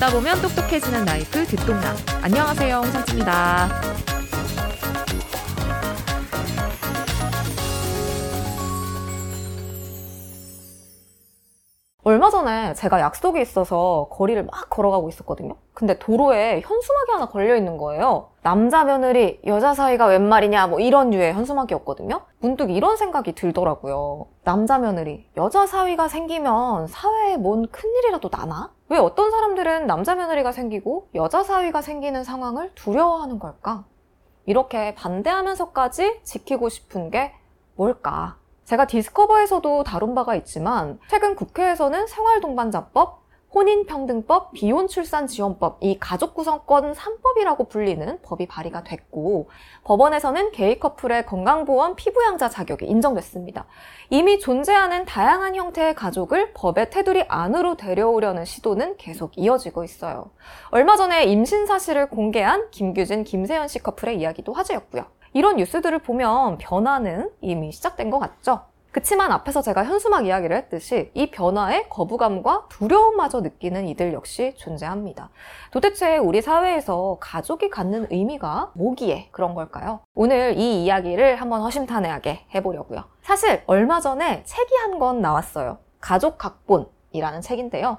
듣다 보면 똑똑해지는 라이프 듣동남. 안녕하세요, 홍상지입니다. 얼마 전에 제가 약속이 있어서 거리를 막 걸어가고 있었거든요. 근데 도로에 현수막이 하나 걸려 있는 거예요. 남자 며느리, 여자 사위가 웬 말이냐, 뭐 이런 류의 현수막이었거든요. 문득 이런 생각이 들더라고요. 남자 며느리, 여자 사위가 생기면 사회에 뭔 큰일이라도 나나? 왜 어떤 사람들은 남자 며느리가 생기고 여자 사위가 생기는 상황을 두려워하는 걸까? 이렇게 반대하면서까지 지키고 싶은 게 뭘까? 제가 디스커버에서도 다룬 바가 있지만 최근 국회에서는 생활동반자법, 혼인평등법, 비혼출산지원법, 이 가족구성권 3법이라고 불리는 법이 발의가 됐고 법원에서는 게이 커플의 건강보험 피부양자 자격이 인정됐습니다. 이미 존재하는 다양한 형태의 가족을 법의 테두리 안으로 데려오려는 시도는 계속 이어지고 있어요. 얼마 전에 임신 사실을 공개한 김규진, 김세현 씨 커플의 이야기도 화제였고요. 이런 뉴스들을 보면 변화는 이미 시작된 것 같죠? 그치만 앞에서 제가 현수막 이야기를 했듯이 이 변화에 거부감과 두려움마저 느끼는 이들 역시 존재합니다. 도대체 우리 사회에서 가족이 갖는 의미가 뭐기에 그런 걸까요? 오늘 이 이야기를 한번 허심탄회하게 해보려고요. 사실 얼마 전에 책이 한 권 나왔어요. 가족 각본 이라는 책인데요.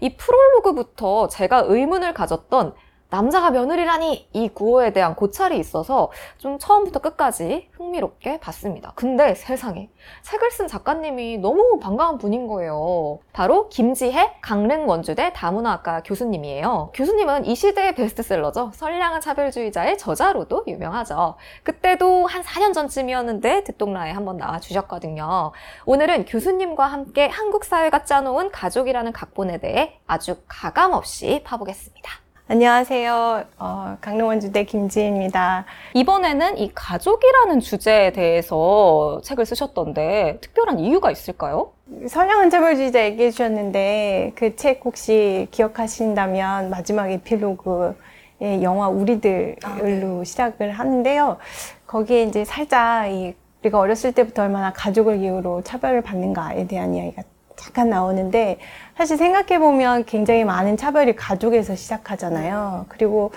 이 프롤로그부터 제가 의문을 가졌던 남자가 며느리라니 이 구호에 대한 고찰이 있어서 좀 처음부터 끝까지 흥미롭게 봤습니다. 근데 세상에 책을 쓴 작가님이 너무 반가운 분인 거예요. 바로 김지혜 강릉 원주대 다문화학과 교수님이에요. 교수님은 이 시대의 베스트셀러죠. 선량한 차별주의자의 저자로도 유명하죠. 그때도 한 4년 전쯤이었는데 듣동라에 한번 나와 주셨거든요. 오늘은 교수님과 함께 한국 사회가 짜놓은 가족이라는 각본에 대해 아주 가감 없이 파보겠습니다. 안녕하세요. 어, 강릉원주대 김지혜입니다. 이번에는 이 가족이라는 주제에 대해서 책을 쓰셨던데 특별한 이유가 있을까요? 선량한 차별주의자 얘기해 주셨는데 그 책 혹시 기억하신다면 마지막 에필로그의 영화 우리들로 아, 네. 시작을 하는데요. 거기에 이제 살짝 이 우리가 어렸을 때부터 얼마나 가족을 이유로 차별을 받는가에 대한 이야기가 잠깐 나오는데 사실 생각해 보면 굉장히 많은 차별이 가족에서 시작하잖아요. 그리고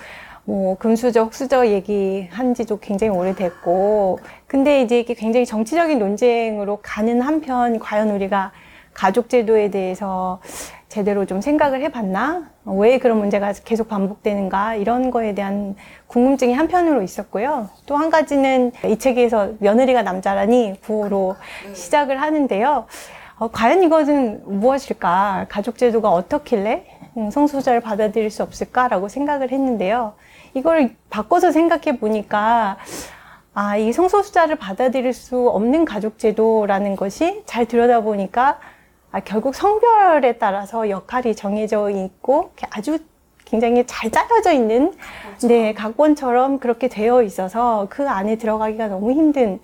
뭐 금수저, 흑수저 얘기한 지도 굉장히 오래됐고 근데 이제 이게 굉장히 정치적인 논쟁으로 가는 한편 과연 우리가 가족 제도에 대해서 제대로 좀 생각을 해봤나? 왜 그런 문제가 계속 반복되는가? 이런 거에 대한 궁금증이 한편으로 있었고요. 또 한 가지는 이 책에서 며느리가 남자라니 구호로 시작을 하는데요. 어, 과연 이것은 무엇일까? 가족 제도가 어떻길래 음, 성소수자를 받아들일 수 없을까라고 생각을 했는데요. 이걸 바꿔서 생각해 보니까 아, 이 성소수자를 받아들일 수 없는 가족 제도라는 것이 잘 들여다보니까 아, 결국 성별에 따라서 역할이 정해져 있고 아주 굉장히 잘 짜여져 있는 그렇죠. 네, 각본처럼 그렇게 되어 있어서 그 안에 들어가기가 너무 힘든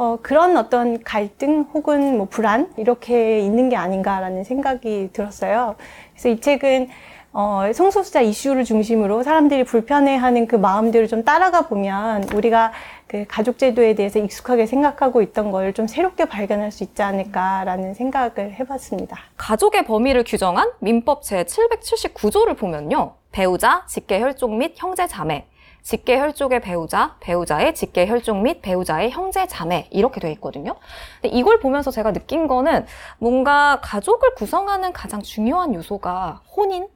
어, 그런 어떤 갈등 혹은 뭐 불안 이렇게 있는 게 아닌가라는 생각이 들었어요. 그래서 이 책은 어, 성소수자 이슈를 중심으로 사람들이 불편해하는 그 마음들을 좀 따라가 보면 우리가 그 가족 제도에 대해서 익숙하게 생각하고 있던 걸 좀 새롭게 발견할 수 있지 않을까라는 생각을 해봤습니다. 가족의 범위를 규정한 민법 제 779조를 보면요. 배우자, 직계 혈족 및 형제 자매, 직계 혈족의 배우자, 배우자의 직계 혈족 및 배우자의 형제 자매 이렇게 돼 있거든요. 근데 이걸 보면서 제가 느낀 거는 뭔가 가족을 구성하는 가장 중요한 요소가 혼인,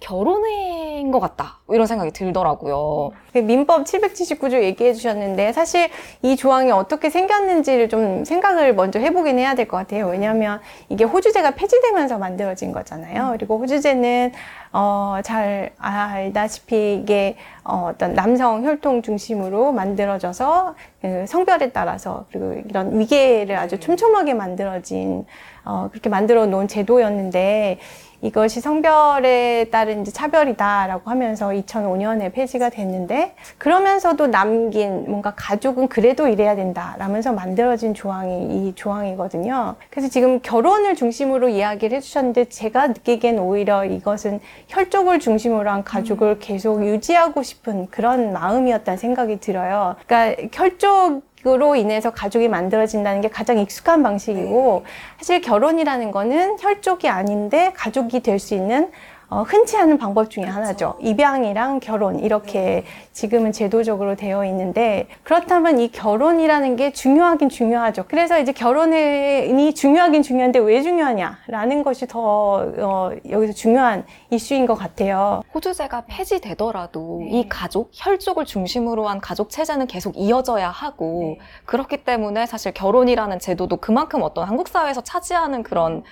결혼인 것 같다. 이런 생각이 들더라고요. 그 민법 779조 얘기해 주셨는데 사실 이 조항이 어떻게 생겼는지를 좀 생각을 먼저 해보긴 해야 될 것 같아요. 왜냐하면 이게 호주제가 폐지되면서 만들어진 거잖아요. 그리고 호주제는 어, 잘 알다시피 이게 어, 어떤 남성 혈통 중심으로 만들어져서 그 성별에 따라서 그리고 이런 위계를 아주 촘촘하게 만들어진 어, 그렇게 만들어 놓은 제도였는데 이것이 성별에 따른 이제 차별이다라고 하면서 2005년에 폐지가 됐는데 그러면서도 남긴 뭔가 가족은 그래도 이래야 된다라면서 만들어진 조항이 이 조항이거든요. 그래서 지금 결혼을 중심으로 이야기를 해주셨는데 제가 느끼기엔 오히려 이것은 혈족을 중심으로 한 가족을 계속 유지하고 싶은 그런 마음이었다는 생각이 들어요. 그러니까 혈족 으로 인해서 가족이 만들어진다는 게 가장 익숙한 방식이고 네. 사실 결혼이라는 거는 혈족이 아닌데 가족이 될 수 있는 어, 흔치 않은 방법 중에 하나죠. 입양이랑 결혼 이렇게 지금은 제도적으로 되어 있는데 그렇다면 이 결혼이라는 게 중요하긴 중요하죠. 그래서 이제 결혼이 중요하긴 중요한데 왜 중요하냐라는 것이 더 어, 여기서 중요한 이슈인 것 같아요. 호주제가 폐지되더라도 네. 이 가족, 혈족을 중심으로 한 가족 체제는 계속 이어져야 하고 네. 그렇기 때문에 사실 결혼이라는 제도도 그만큼 어떤 한국 사회에서 차지하는 그런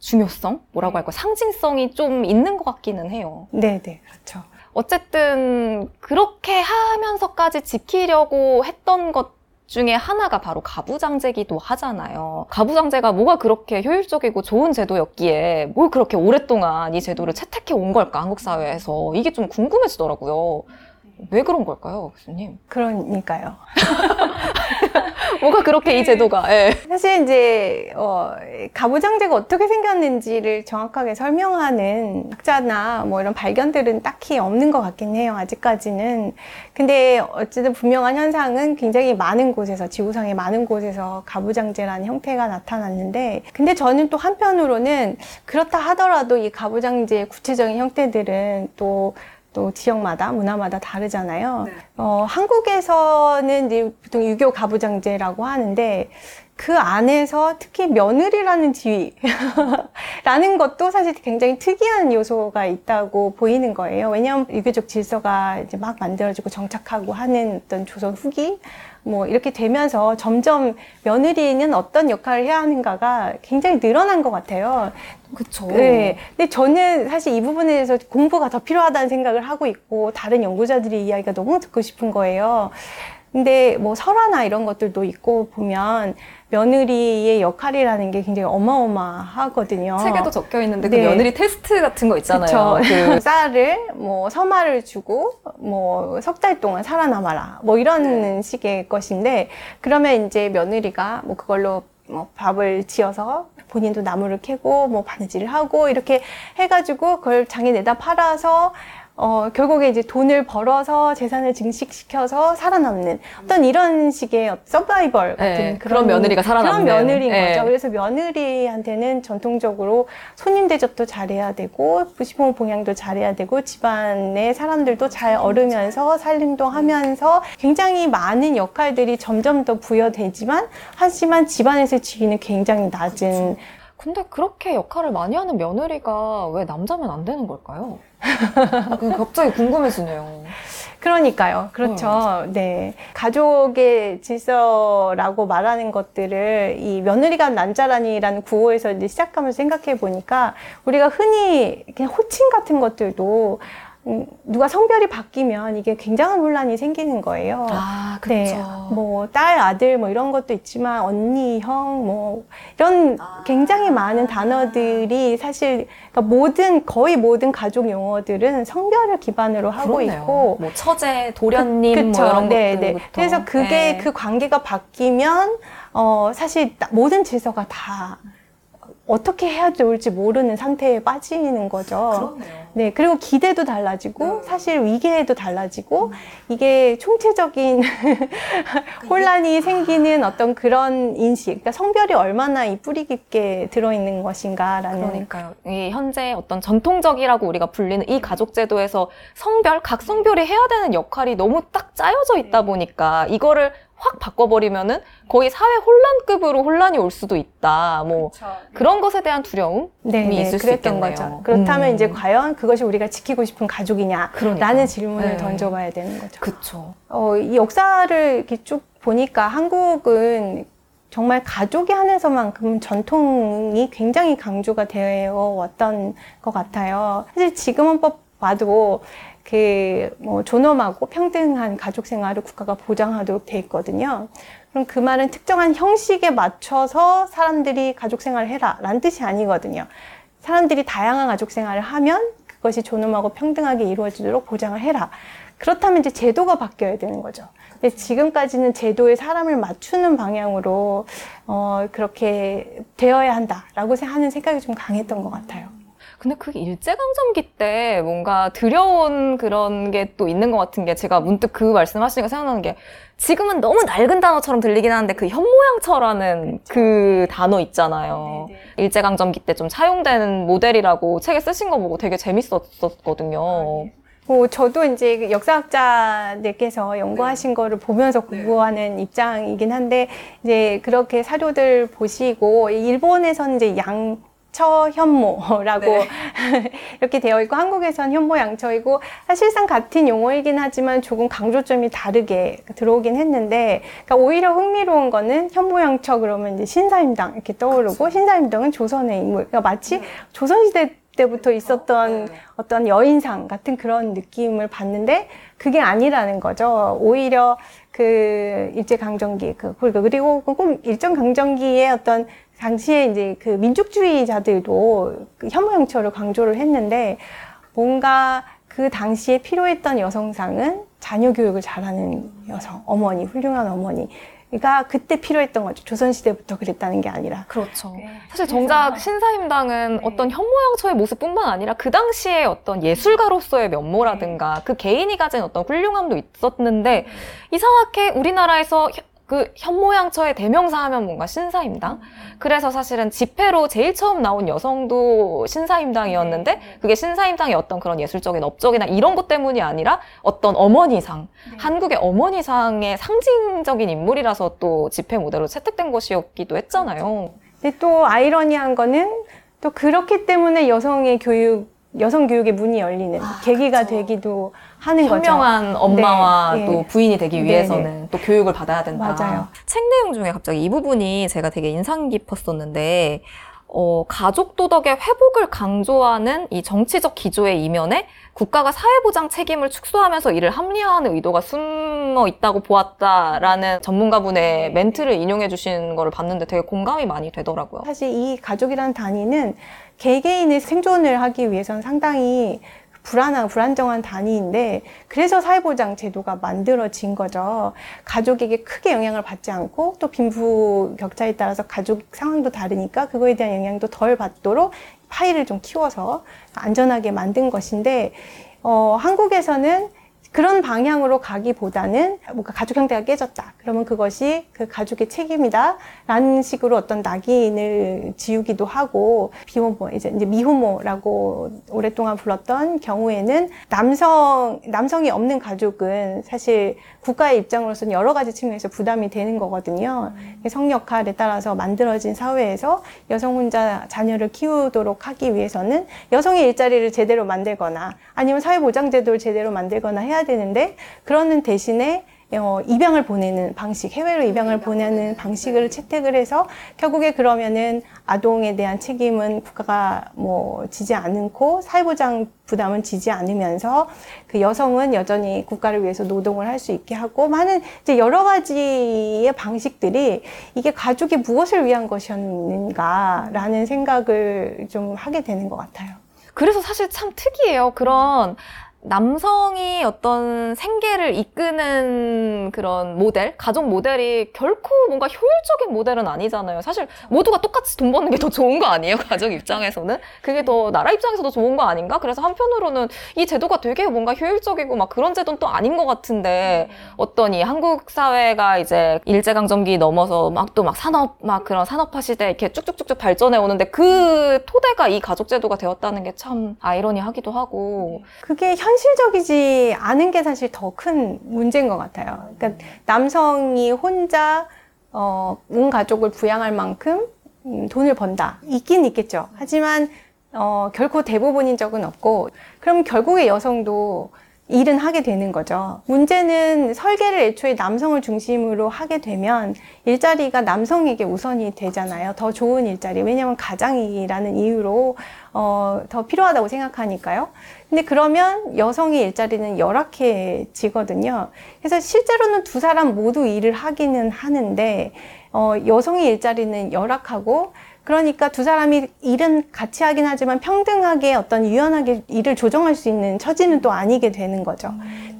중요성? 뭐라고 네. 할까? 상징성이 좀 있는 것 같기는 해요. 네, 네, 그렇죠. 어쨌든 그렇게 하면서까지 지키려고 했던 것 중에 하나가 바로 가부장제기도 하잖아요. 가부장제가 뭐가 그렇게 효율적이고 좋은 제도였기에 뭘 그렇게 오랫동안 이 제도를 채택해 온 걸까, 한국 사회에서. 이게 좀 궁금해지더라고요. 왜 그런 걸까요, 교수님? 그러니까요. 뭐가 그렇게 이 제도가, 예. 사실 이제 어, 가부장제가 어떻게 생겼는지를 정확하게 설명하는 학자나 뭐 이런 발견들은 딱히 없는 것 같긴 해요. 아직까지는. 근데 어쨌든 분명한 현상은 굉장히 많은 곳에서 지구상의 많은 곳에서 가부장제라는 형태가 나타났는데, 근데 저는 또 한편으로는 그렇다 하더라도 이 가부장제의 구체적인 형태들은 또 또 지역마다 문화마다 다르잖아요. 어, 한국에서는 이제 보통 유교 가부장제라고 하는데 그 안에서 특히 며느리라는 지위라는 것도 사실 굉장히 특이한 요소가 있다고 보이는 거예요. 왜냐하면 유교적 질서가 이제 막 만들어지고 정착하고 하는 어떤 조선 후기 뭐 이렇게 되면서 점점 며느리는 어떤 역할을 해야 하는가가 굉장히 늘어난 것 같아요. 그쵸. 네. 근데 저는 사실 이 부분에 대해서 공부가 더 필요하다는 생각을 하고 있고, 다른 연구자들의 이야기가 너무 듣고 싶은 거예요. 근데 뭐 설화나 이런 것들도 있고 보면 며느리의 역할이라는 게 굉장히 어마어마하거든요. 책에도 적혀 있는데 그 네. 며느리 테스트 같은 거 있잖아요. 그 쌀을 뭐 서마를 주고 뭐 석 달 동안 살아남아라 뭐 이런 네. 식의 것인데 그러면 이제 며느리가 뭐 그걸로 뭐 밥을 지어서 본인도 나무를 캐고 뭐 바느질을 하고 이렇게 해가지고 그걸 장에 내다 팔아서 어, 결국에 이제 돈을 벌어서 재산을 증식시켜서 살아남는 어떤 이런 식의 서바이벌 같은 네, 그런 며느리가 살아남는. 그런 며느리인 네. 거죠. 그래서 며느리한테는 전통적으로 손님 대접도 잘해야 되고 부시모 봉양도 잘해야 되고 집안의 사람들도 잘 어르면서 살림도 하면서 굉장히 많은 역할들이 점점 더 부여되지만 하지만 집안에서의 지위는 굉장히 낮은 근데 그렇게 역할을 많이 하는 며느리가 왜 남자면 안 되는 걸까요? 아, 갑자기 궁금해지네요. 그러니까요. 그렇죠. 네. 가족의 질서라고 말하는 것들을 이 며느리가 난자라니라는 구호에서 이제 시작하면서 생각해 보니까 우리가 흔히 그냥 호칭 같은 것들도 음, 누가 성별이 바뀌면 이게 굉장한 혼란이 생기는 거예요. 아, 그쵸. 네, 뭐, 딸, 아들, 뭐, 이런 것도 있지만, 언니, 형, 뭐, 이런 아. 굉장히 많은 단어들이 사실, 그러니까 모든, 거의 모든 가족 용어들은 성별을 기반으로 하고 그렇네요. 있고, 뭐 처제, 도련님 그쵸. 뭐 이런 네, 것들부터. 네. 그래서 그게 네. 그 관계가 바뀌면, 어, 사실 나- 모든 질서가 다 어떻게 해야 좋을지 모르는 상태에 빠지는 거죠. 그렇네요. 네, 그리고 기대도 달라지고, 사실 위계도 달라지고, 이게 총체적인 혼란이 생기는 어떤 그런 인식, 그러니까 성별이 얼마나 이 뿌리 깊게 들어있는 것인가라는. 그러니까요. 이 현재 어떤 전통적이라고 우리가 불리는 이 가족 제도에서 성별, 각 성별이 해야 되는 역할이 너무 딱 짜여져 있다 보니까 이거를 확 바꿔버리면은 거의 사회 혼란급으로 혼란이 올 수도 있다. 뭐 그런 것에 대한 두려움이 네, 네, 있을 수 그랬던 있겠네요. 거죠. 그렇다면 음. 이제 과연 그것이 우리가 지키고 싶은 가족이냐? 그러니까. 라는 질문을 네. 던져봐야 되는 거죠. 그쵸. 어, 이 역사를 이렇게 쭉 보니까 한국은 정말 가족에 한해서만큼 전통이 굉장히 강조가 되어 왔던 것 같아요. 사실 지금 헌법 봐도 그 뭐 존엄하고 평등한 가족 생활을 국가가 보장하도록 돼 있거든요. 그럼 그 말은 특정한 형식에 맞춰서 사람들이 가족 생활을 해라 라는 뜻이 아니거든요. 사람들이 다양한 가족 생활을 하면 그것이 존엄하고 평등하게 이루어지도록 보장을 해라. 그렇다면 이제 제도가 바뀌어야 되는 거죠. 근데 지금까지는 제도에 사람을 맞추는 방향으로 어, 그렇게 되어야 한다라고 하는 생각이 좀 강했던 것 같아요. 근데 그게 일제강점기 때 뭔가 들여온 그런 게 또 있는 것 같은 게 제가 문득 그 말씀하시니까 생각나는 게 지금은 너무 낡은 단어처럼 들리긴 하는데 그 현모양처라는 그 단어 있잖아요. 일제강점기 때좀 차용된 모델이라고 책에 쓰신 거 보고 되게 재밌었었거든요. 뭐 저도 이제 그 역사학자들께서 연구하신 거를 보면서 공부하는 입장이긴 한데 이제 그렇게 사료들 보시고 일본에서는 이제 양 처 현모라고 네. 이렇게 되어 있고 한국에선 현모 양처이고 사실상 같은 용어이긴 하지만 조금 강조점이 다르게 들어오긴 했는데 그러니까 오히려 흥미로운 거는 현모 양처 그러면 이제 신사임당 이렇게 떠오르고 신사임당은 조선의 인물 그러니까 마치 조선시대 때부터 있었던 어떤 여인상 같은 그런 느낌을 받는데 그게 아니라는 거죠. 오히려 그 일제 강점기 그 그리고 꼭 일제 강점기의 어떤 당시에 이제 그 민족주의자들도 그 혐오형처를 강조를 했는데 뭔가 그 당시에 필요했던 여성상은 자녀 교육을 잘하는 여성, 어머니, 훌륭한 어머니가 그때 필요했던 거죠. 조선시대부터 그랬다는 게 아니라. 그렇죠. 네. 사실 정작 신사임당은 네. 어떤 현모양처의 모습뿐만 아니라 그 당시에 어떤 예술가로서의 면모라든가 그 개인이 가진 어떤 훌륭함도 있었는데 이상하게 우리나라에서 혀- 그 현모양처의 대명사 하면 뭔가 신사임당? 그래서 사실은 집회로 제일 처음 나온 여성도 신사임당이었는데 그게 신사임당의 어떤 그런 예술적인 업적이나 이런 것 때문이 아니라 어떤 어머니상, 한국의 어머니상의 상징적인 인물이라서 또 집회 무대로 채택된 것이었기도 했잖아요. 근데 또 아이러니한 거는 또 그렇기 때문에 여성의 교육, 여성 교육의 문이 열리는 아, 계기가 그쵸. 되기도 하는 거죠. 현명한 엄마와 네, 또 네. 부인이 되기 네, 위해서는 또 교육을 받아야 된다. 맞아요. 책 내용 중에 갑자기 이 부분이 제가 되게 인상 깊었었는데, 어, 가족 도덕의 회복을 강조하는 이 정치적 기조의 이면에 국가가 사회보장 책임을 축소하면서 이를 합리화하는 의도가 숨어 있다고 보았다라는 전문가분의 멘트를 인용해 주신 거를 봤는데 되게 공감이 많이 되더라고요. 사실 이 가족이라는 단위는 개개인의 생존을 하기 위해서는 상당히 불안한, 불안정한 단위인데, 그래서 사회보장 제도가 만들어진 거죠. 가족에게 크게 영향을 받지 않고, 또 빈부 격차에 따라서 가족 상황도 다르니까, 그거에 대한 영향도 덜 받도록 파일을 좀 키워서 안전하게 만든 것인데, 어, 한국에서는 그런 방향으로 가기보다는 뭔가 가족 형태가 깨졌다. 그러면 그것이 그 가족의 책임이다. 라는 식으로 어떤 낙인을 지우기도 하고, 비호모, 이제, 이제 미호모라고 오랫동안 불렀던 경우에는 남성, 남성이 없는 가족은 사실 국가의 입장으로서는 여러 가지 측면에서 부담이 되는 거거든요. 성 역할에 따라서 만들어진 사회에서 여성 혼자 자녀를 키우도록 하기 위해서는 여성의 일자리를 제대로 만들거나 아니면 사회보장제도를 제대로 만들거나 해야 되는데 그러는 대신에 어, 입양을 보내는 방식, 해외로 입양을 보내는 방식을 채택을 해서 결국에 그러면은 아동에 대한 책임은 국가가 뭐 지지 않고 사회보장 부담은 지지 않으면서 그 여성은 여전히 국가를 위해서 노동을 할 수 있게 하고 많은 이제 여러 가지의 방식들이 이게 가족이 무엇을 위한 것이었는가라는 생각을 좀 하게 되는 것 같아요. 그래서 사실 참 특이해요. 그런 남성이 어떤 생계를 이끄는 그런 모델, 가족 모델이 결코 뭔가 효율적인 모델은 아니잖아요. 사실 모두가 똑같이 돈 버는 게 더 좋은 거 아니에요? 가족 입장에서는? 그게 더 나라 입장에서도 좋은 거 아닌가? 그래서 한편으로는 이 제도가 되게 뭔가 효율적이고 막 그런 제도는 또 아닌 것 같은데 어떤 이 한국 사회가 이제 일제강점기 넘어서 막 또막 산업, 막 그런 산업화 시대 이렇게 쭉쭉쭉쭉 발전해 오는데 그 토대가 이 가족제도가 되었다는 게 참 아이러니하기도 하고. 그게 현 실적이지 않은 게 사실 더 큰 문제인 것 같아요. 그러니까 남성이 혼자 어, 온 가족을 부양할 만큼 음, 돈을 번다. 있긴 있겠죠. 하지만 어, 결코 대부분인 적은 없고, 그럼 결국에 여성도 일은 하게 되는 거죠. 문제는 설계를 애초에 남성을 중심으로 하게 되면 일자리가 남성에게 우선이 되잖아요. 더 좋은 일자리. 왜냐하면 가장이라는 이유로 어, 더 필요하다고 생각하니까요. 근데 그러면 여성의 일자리는 열악해지거든요. 그래서 실제로는 두 사람 모두 일을 하기는 하는데 어, 여성의 일자리는 열악하고 그러니까 두 사람이 일은 같이 하긴 하지만 평등하게 어떤 유연하게 일을 조정할 수 있는 처지는 또 아니게 되는 거죠.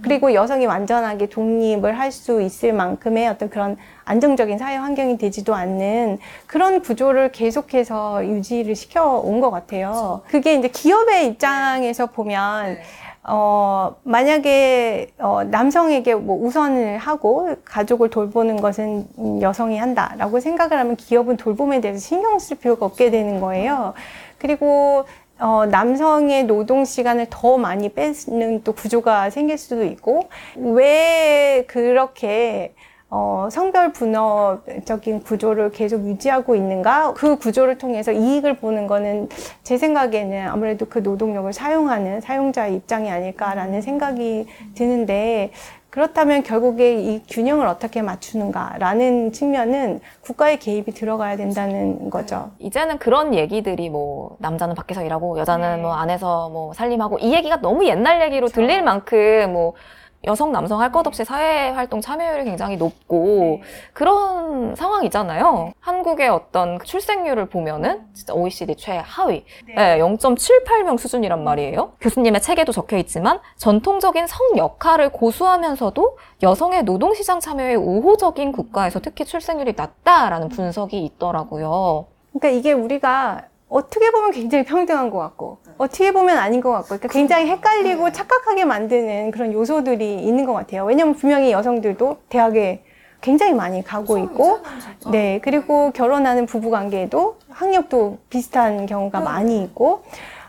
그리고 여성이 완전하게 독립을 할 수 있을 만큼의 어떤 그런 안정적인 사회 환경이 되지도 않는 그런 구조를 계속해서 유지를 시켜 온 것 같아요. 그게 이제 기업의 입장에서 보면 어, 만약에, 어, 남성에게 뭐 우선을 하고 가족을 돌보는 것은 음, 여성이 한다라고 생각을 하면 기업은 돌봄에 대해서 신경 쓸 필요가 없게 되는 거예요. 그리고, 어, 남성의 노동 시간을 더 많이 뺏는 또 구조가 생길 수도 있고, 왜 그렇게 어, 성별 분업적인 구조를 계속 유지하고 있는가? 그 구조를 통해서 이익을 보는 거는 제 생각에는 아무래도 그 노동력을 사용하는 사용자의 입장이 아닐까라는 생각이 드는데 그렇다면 결국에 이 균형을 어떻게 맞추는가라는 측면은 국가의 개입이 들어가야 된다는 거죠. 이제는 그런 얘기들이 뭐 남자는 밖에서 일하고 여자는 네. 뭐 안에서 뭐 살림하고 이 얘기가 너무 옛날 얘기로 들릴 만큼 뭐 여성 남성 할 것 없이 사회 활동 참여율이 굉장히 높고 그런 상황이잖아요. 한국의 어떤 그 출생률을 보면은 진짜 OECD 최하위, 네. 0.78명 수준이란 말이에요. 교수님의 책에도 적혀 있지만 전통적인 성 역할을 고수하면서도 여성의 노동 시장 참여에 우호적인 국가에서 특히 출생률이 낮다라는 분석이 있더라고요. 그러니까 이게 우리가 어떻게 보면 굉장히 평등한 것 같고 어떻게 보면 아닌 것 같고 그러니까 굉장히 헷갈리고 착각하게 만드는 그런 요소들이 있는 것 같아요. 왜냐하면 분명히 여성들도 대학에 굉장히 많이 가고 있고 네 그리고 결혼하는 부부 관계에도 학력도 비슷한 경우가 많이 있고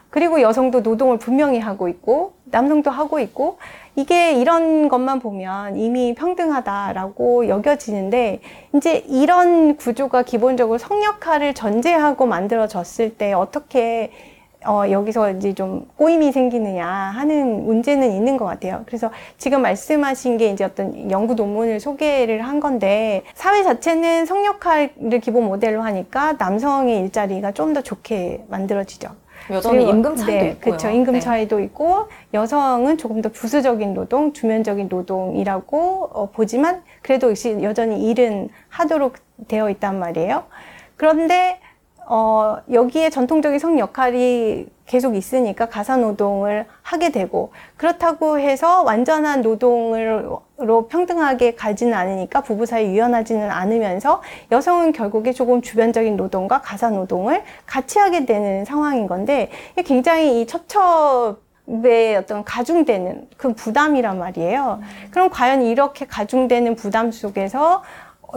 그리고 여성도 노동을 분명히 하고 있고 남성도 하고 있고 이게 이런 것만 보면 이미 평등하다라고 여겨지는데 이제 이런 구조가 기본적으로 성역할을 전제하고 만들어졌을 때 어떻게 어, 여기서 이제 좀 꼬임이 생기느냐 하는 문제는 있는 것 같아요. 그래서 지금 말씀하신 게 이제 어떤 연구 논문을 소개를 한 건데 사회 자체는 성역할을 기본 모델로 하니까 남성의 일자리가 좀 더 좋게 만들어지죠. 여전히 임금 차이도 네, 있고요. 그렇죠. 임금 네. 차이도 있고 여성은 조금 더 부수적인 노동, 주면적인 노동이라고 어, 보지만 그래도 역시 여전히 일은 하도록 되어 있단 말이에요. 그런데 어, 여기에 전통적인 성 역할이 계속 있으니까 가사 노동을 하게 되고 그렇다고 해서 완전한 노동으로 평등하게 가지는 않으니까 부부 사이 유연하지는 않으면서 여성은 결국에 조금 주변적인 노동과 가사 노동을 같이 하게 되는 상황인 건데 굉장히 이 첩첩에 어떤 가중되는 그 부담이란 말이에요. 그럼 과연 이렇게 가중되는 부담 속에서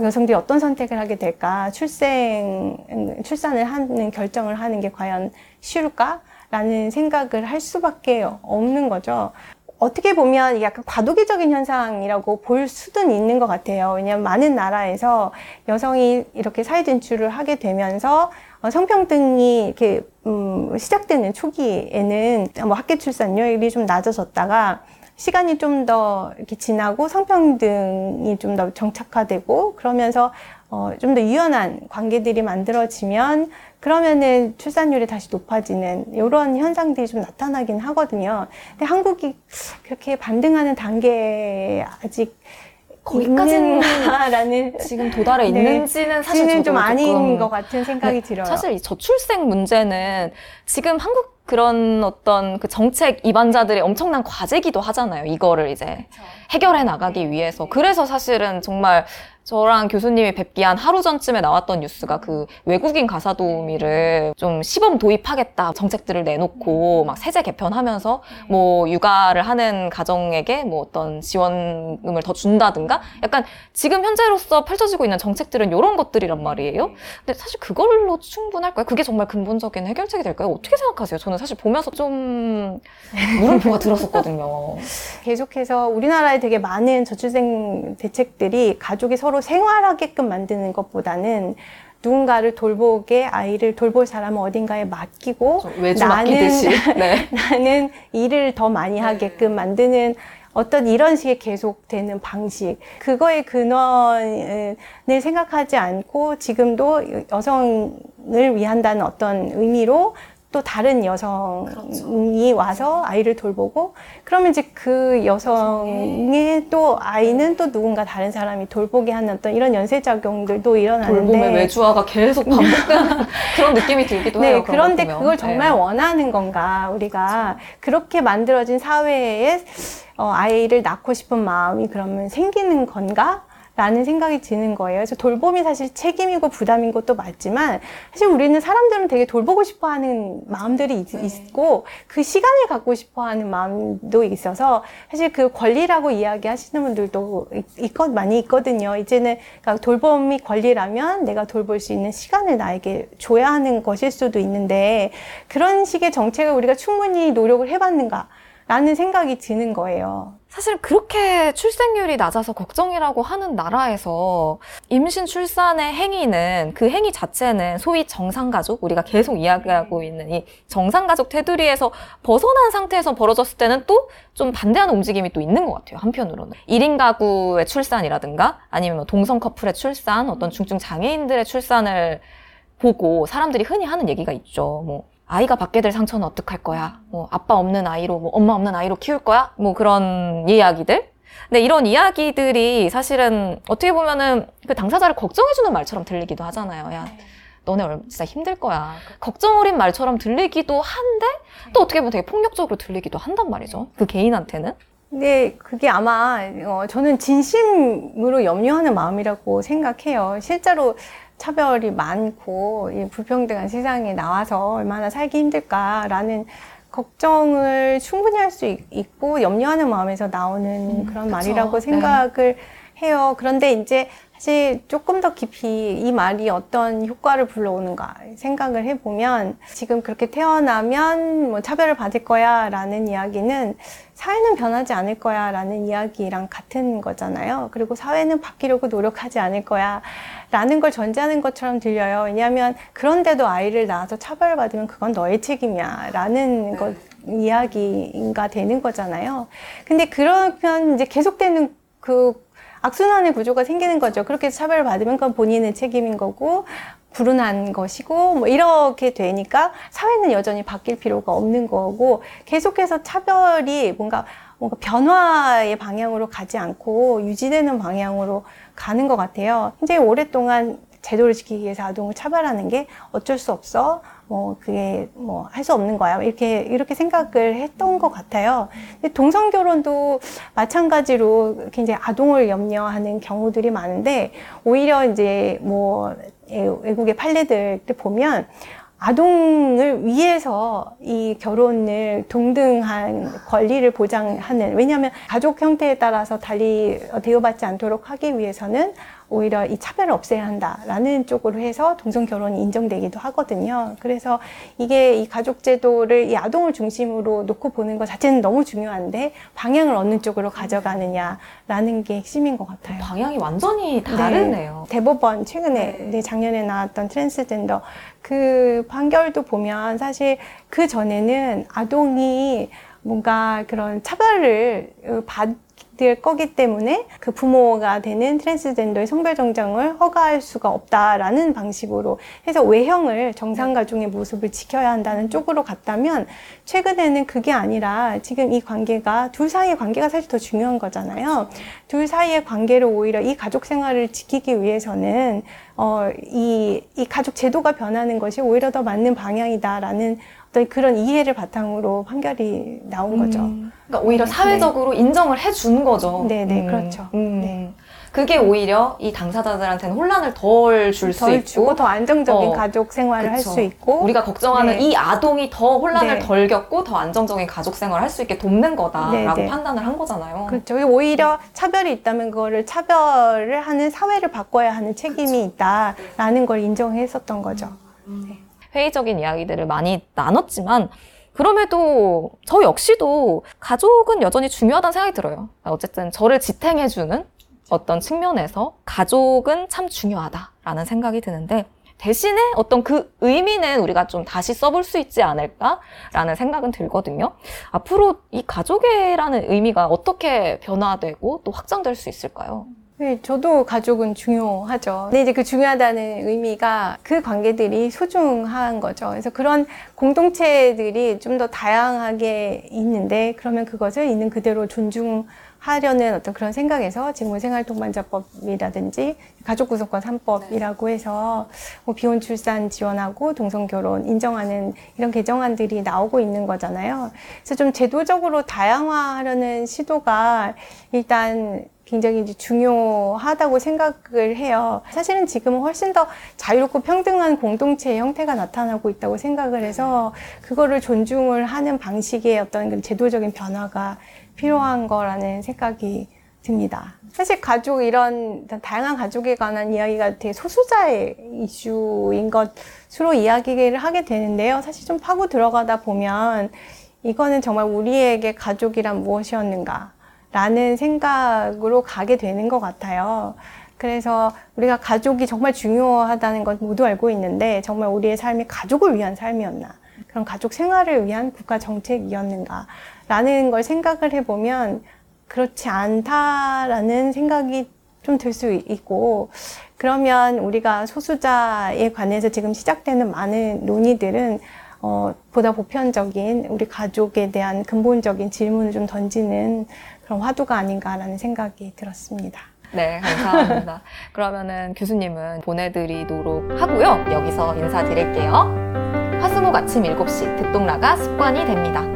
여성들이 어떤 선택을 하게 될까? 출생, 출산을 하는 결정을 하는 게 과연 쉬울까? 라는 생각을 할 수밖에 없는 거죠. 어떻게 보면 약간 과도기적인 현상이라고 볼 수는 있는 것 같아요. 왜냐하면 많은 나라에서 여성이 이렇게 사회 진출을 하게 되면서 어, 성평등이 이렇게 음, 시작되는 초기에는 뭐 학계 출산율이 좀 낮아졌다가 시간이 좀 더 이렇게 지나고 성평등이 좀 더 정착화되고 그러면서 어, 좀 더 유연한 관계들이 만들어지면 그러면은 출산율이 다시 높아지는 이런 현상들이 좀 나타나긴 하거든요. 근데 한국이 그렇게 반등하는 단계에 아직 거기까지는 지금 도달해 네. 있는지는 사실 사실은 저도 좀 아닌 것 같은 생각이 네, 들어요. 사실 이 저출생 문제는 지금 한국 그런 어떤 그 정책 입안자들의 엄청난 과제기도 하잖아요. 이거를 이제 해결해 나가기 위해서. 그래서 사실은 정말 저랑 교수님이 뵙기 한 하루 전쯤에 나왔던 뉴스가 그 외국인 가사 도우미를 좀 시범 도입하겠다 정책들을 내놓고 막 세제 개편하면서 뭐 육아를 하는 가정에게 뭐 어떤 지원금을 더 준다든가 약간 지금 현재로서 펼쳐지고 있는 정책들은 이런 것들이란 말이에요. 근데 사실 그걸로 충분할까요? 그게 정말 근본적인 해결책이 될까요? 어떻게 생각하세요? 저는 사실 보면서 좀 물음표가 들었었거든요. 계속해서 우리나라에 되게 많은 저출생 대책들이 가족이 서로 생활하게끔 만드는 것보다는 누군가를 돌보게 아이를 돌볼 사람은 어딘가에 맡기고 나는-. 네. 나는 일을 더 많이 하게끔 만드는 어떤 이런 식의 계속되는 방식 그거의 근원을 생각하지 않고 지금도 여성을 위한다는 어떤 의미로 또 다른 여성이 와서 아이를 돌보고 그러면 이제 그 여성의 또 아이는 또 누군가 다른 사람이 돌보게 하는 어떤 이런 연쇄작용들도 일어나는데 돌봄의 외주화가 계속 반복되는 그런 느낌이 들기도 해요. 네, 그런 그런데. 그걸 정말 네. 원하는 건가? 우리가 그렇게 만들어진 사회에 어, 아이를 낳고 싶은 마음이 그러면 생기는 건가? 라는 생각이 드는 거예요. 그래서 돌봄이 사실 책임이고 부담인 것도 맞지만 사실 우리는 사람들은 되게 돌보고 싶어 하는 마음들이 있, 있고 그 시간을 갖고 싶어 하는 마음도 있어서 사실 그 권리라고 이야기하시는 분들도 있, 거 많이 있거든요. 이제는 그러니까 돌봄이 권리라면 내가 돌볼 수 있는 시간을 나에게 줘야 하는 것일 수도 있는데 그런 식의 정책을 우리가 충분히 노력을 해봤는가? 라는 생각이 드는 거예요. 사실 그렇게 출생률이 낮아서 걱정이라고 하는 나라에서 임신 출산의 행위는 그 행위 자체는 소위 정상가족 우리가 계속 이야기하고 있는 이 정상가족 테두리에서 벗어난 상태에서 벌어졌을 때는 또 좀 반대하는 움직임이 또 있는 것 같아요 한편으로는. 1인 가구의 출산이라든가 아니면 뭐 동성 커플의 출산 어떤 중증 장애인들의 출산을 보고 사람들이 흔히 하는 얘기가 있죠. 뭐 아이가 받게 될 상처는 어떡할 거야? 뭐 아빠 없는 아이로, 뭐 엄마 없는 아이로 키울 거야? 뭐 그런 이야기들. 근데 이런 이야기들이 사실은 어떻게 보면은 그 당사자를 걱정해주는 말처럼 들리기도 하잖아요. 야, 너네 얼- 진짜 힘들 거야. 걱정 어린 말처럼 들리기도 한데 또 어떻게 보면 되게 폭력적으로 들리기도 한단 말이죠. 그 개인한테는. 근데 그게 아마 어, 저는 진심으로 염려하는 마음이라고 생각해요. 실제로 차별이 많고 이 불평등한 세상에 나와서 얼마나 살기 힘들까라는 걱정을 충분히 할 수 있고 염려하는 마음에서 나오는 음, 그런 그쵸. 말이라고 네. 생각을 해요. 그런데 이제 사실 조금 더 깊이 이 말이 어떤 효과를 불러오는가 생각을 해보면 지금 그렇게 태어나면 뭐 차별을 받을 거야 라는 이야기는 사회는 변하지 않을 거야 라는 이야기랑 같은 거잖아요. 그리고 사회는 바뀌려고 노력하지 않을 거야 라는 걸 전제하는 것처럼 들려요. 왜냐하면 그런데도 아이를 낳아서 차별받으면 그건 너의 책임이야 라는 것 이야기가 되는 거잖아요. 근데 그러면 이제 계속되는 그 악순환의 구조가 생기는 거죠. 그렇게 차별을 받으면 그건 본인의 책임인 거고 불운한 것이고 뭐 이렇게 되니까 사회는 여전히 바뀔 필요가 없는 거고 계속해서 차별이 뭔가 뭔가 변화의 방향으로 가지 않고 유지되는 방향으로 가는 것 같아요. 굉장히 오랫동안 제도를 지키기 위해서 아동을 차별하는 게 어쩔 수 없어. 뭐 그게 뭐 할 수 없는 거야. 이렇게 이렇게 생각을 했던 것 같아요. 근데 동성 결혼도 마찬가지로 굉장히 아동을 염려하는 경우들이 많은데 오히려 이제 뭐 예, 외국의 판례들 보면 아동을 위해서 이 결혼을 동등한 권리를 보장하는 왜냐하면 가족 형태에 따라서 달리 대우받지 않도록 하기 위해서는 오히려 이 차별을 없애야 한다라는 쪽으로 해서 동성 결혼이 인정되기도 하거든요. 그래서 이게 이 가족 제도를 이 아동을 중심으로 놓고 보는 것 자체는 너무 중요한데 방향을 어느 쪽으로 가져가느냐라는 게 핵심인 것 같아요. 방향이 완전히 다르네요. 대법원 최근에 네, 작년에 나왔던 트랜스젠더 그 판결도 보면 사실 그 전에는 아동이 뭔가 그런 차별을 어, 받 을 거기 때문에 그 부모가 되는 트랜스젠더의 성별 정정을 허가할 수가 없다라는 방식으로 해서 외형을 정상 가중의 모습을 지켜야 한다는 쪽으로 갔다면 최근에는 그게 아니라 지금 이 관계가 둘 사이의 관계가 사실 더 중요한 거잖아요. 둘 사이의 관계를 오히려 이 가족 생활을 지키기 위해서는 어, 이, 이 가족 제도가 변하는 것이 오히려 더 맞는 방향이다라는 어떤 그런 이해를 바탕으로 판결이 나온 거죠. 그러니까 오히려 사회적으로 인정을 해준 거죠. 네, 네, 그렇죠. 음. 네. 그게 오히려 이 당사자들한테는 혼란을 덜 줄수덜 있고 더 안정적인 어, 가족 생활을 할 그쵸. 수 있고 우리가 걱정하는 네. 이 아동이 더 혼란을 네. 덜 겪고 더 안정적인 가족 생활을 할 수 있게 돕는 거다라고 네, 네. 판단을 한 거잖아요. 그렇죠. 오히려 차별이 있다면 그거를 차별을 하는 사회를 바꿔야 하는 책임이 있다라는 걸 인정했었던 거죠. 회의적인 이야기들을 많이 나눴지만 그럼에도 저 역시도 가족은 여전히 중요하다는 생각이 들어요. 어쨌든 저를 지탱해주는 어떤 측면에서 가족은 참 중요하다라는 생각이 드는데 대신에 어떤 그 의미는 우리가 좀 다시 써볼 수 있지 않을까라는 생각은 들거든요. 앞으로 이 가족이라는 의미가 어떻게 변화되고 또 확장될 수 있을까요? 네, 저도 가족은 중요하죠. 근데 이제 그 중요하다는 의미가 그 관계들이 소중한 거죠. 그래서 그런 공동체들이 좀 더 다양하게 있는데 그러면 그것을 있는 그대로 존중하려는 어떤 그런 생각에서 직무생활동반자법이라든지 가족구성권 3법이라고 해서 뭐 비혼 출산 지원하고 동성 결혼 인정하는 이런 개정안들이 나오고 있는 거잖아요. 그래서 좀 제도적으로 다양화하려는 시도가 일단 굉장히 이제 중요하다고 생각을 해요. 사실은 지금은 훨씬 더 자유롭고 평등한 공동체의 형태가 나타나고 있다고 생각을 해서 그거를 존중을 하는 방식의 어떤 그 제도적인 변화가 필요한 거라는 생각이 듭니다. 사실 가족 이런 다양한 가족에 관한 이야기가 되게 소수자의 이슈인 것으로 이야기를 하게 되는데요. 사실 좀 파고 들어가다 보면 이거는 정말 우리에게 가족이란 무엇이었는가 라는 생각으로 가게 되는 것 같아요. 그래서 우리가 가족이 정말 중요하다는 것 모두 알고 있는데 정말 우리의 삶이 가족을 위한 삶이었나 그런 가족 생활을 위한 국가 정책이었는가 라는 걸 생각을 해보면 그렇지 않다라는 생각이 좀 들 수 있고 그러면 우리가 소수자에 관해서 지금 시작되는 많은 논의들은 어, 보다 보편적인 우리 가족에 대한 근본적인 질문을 좀 던지는 그런 화두가 아닌가라는 생각이 들었습니다. 네, 감사합니다. 그러면은 교수님은 보내드리도록 하고요. 여기서 인사드릴게요. 화수목 아침 7시 듣동라가 습관이 됩니다.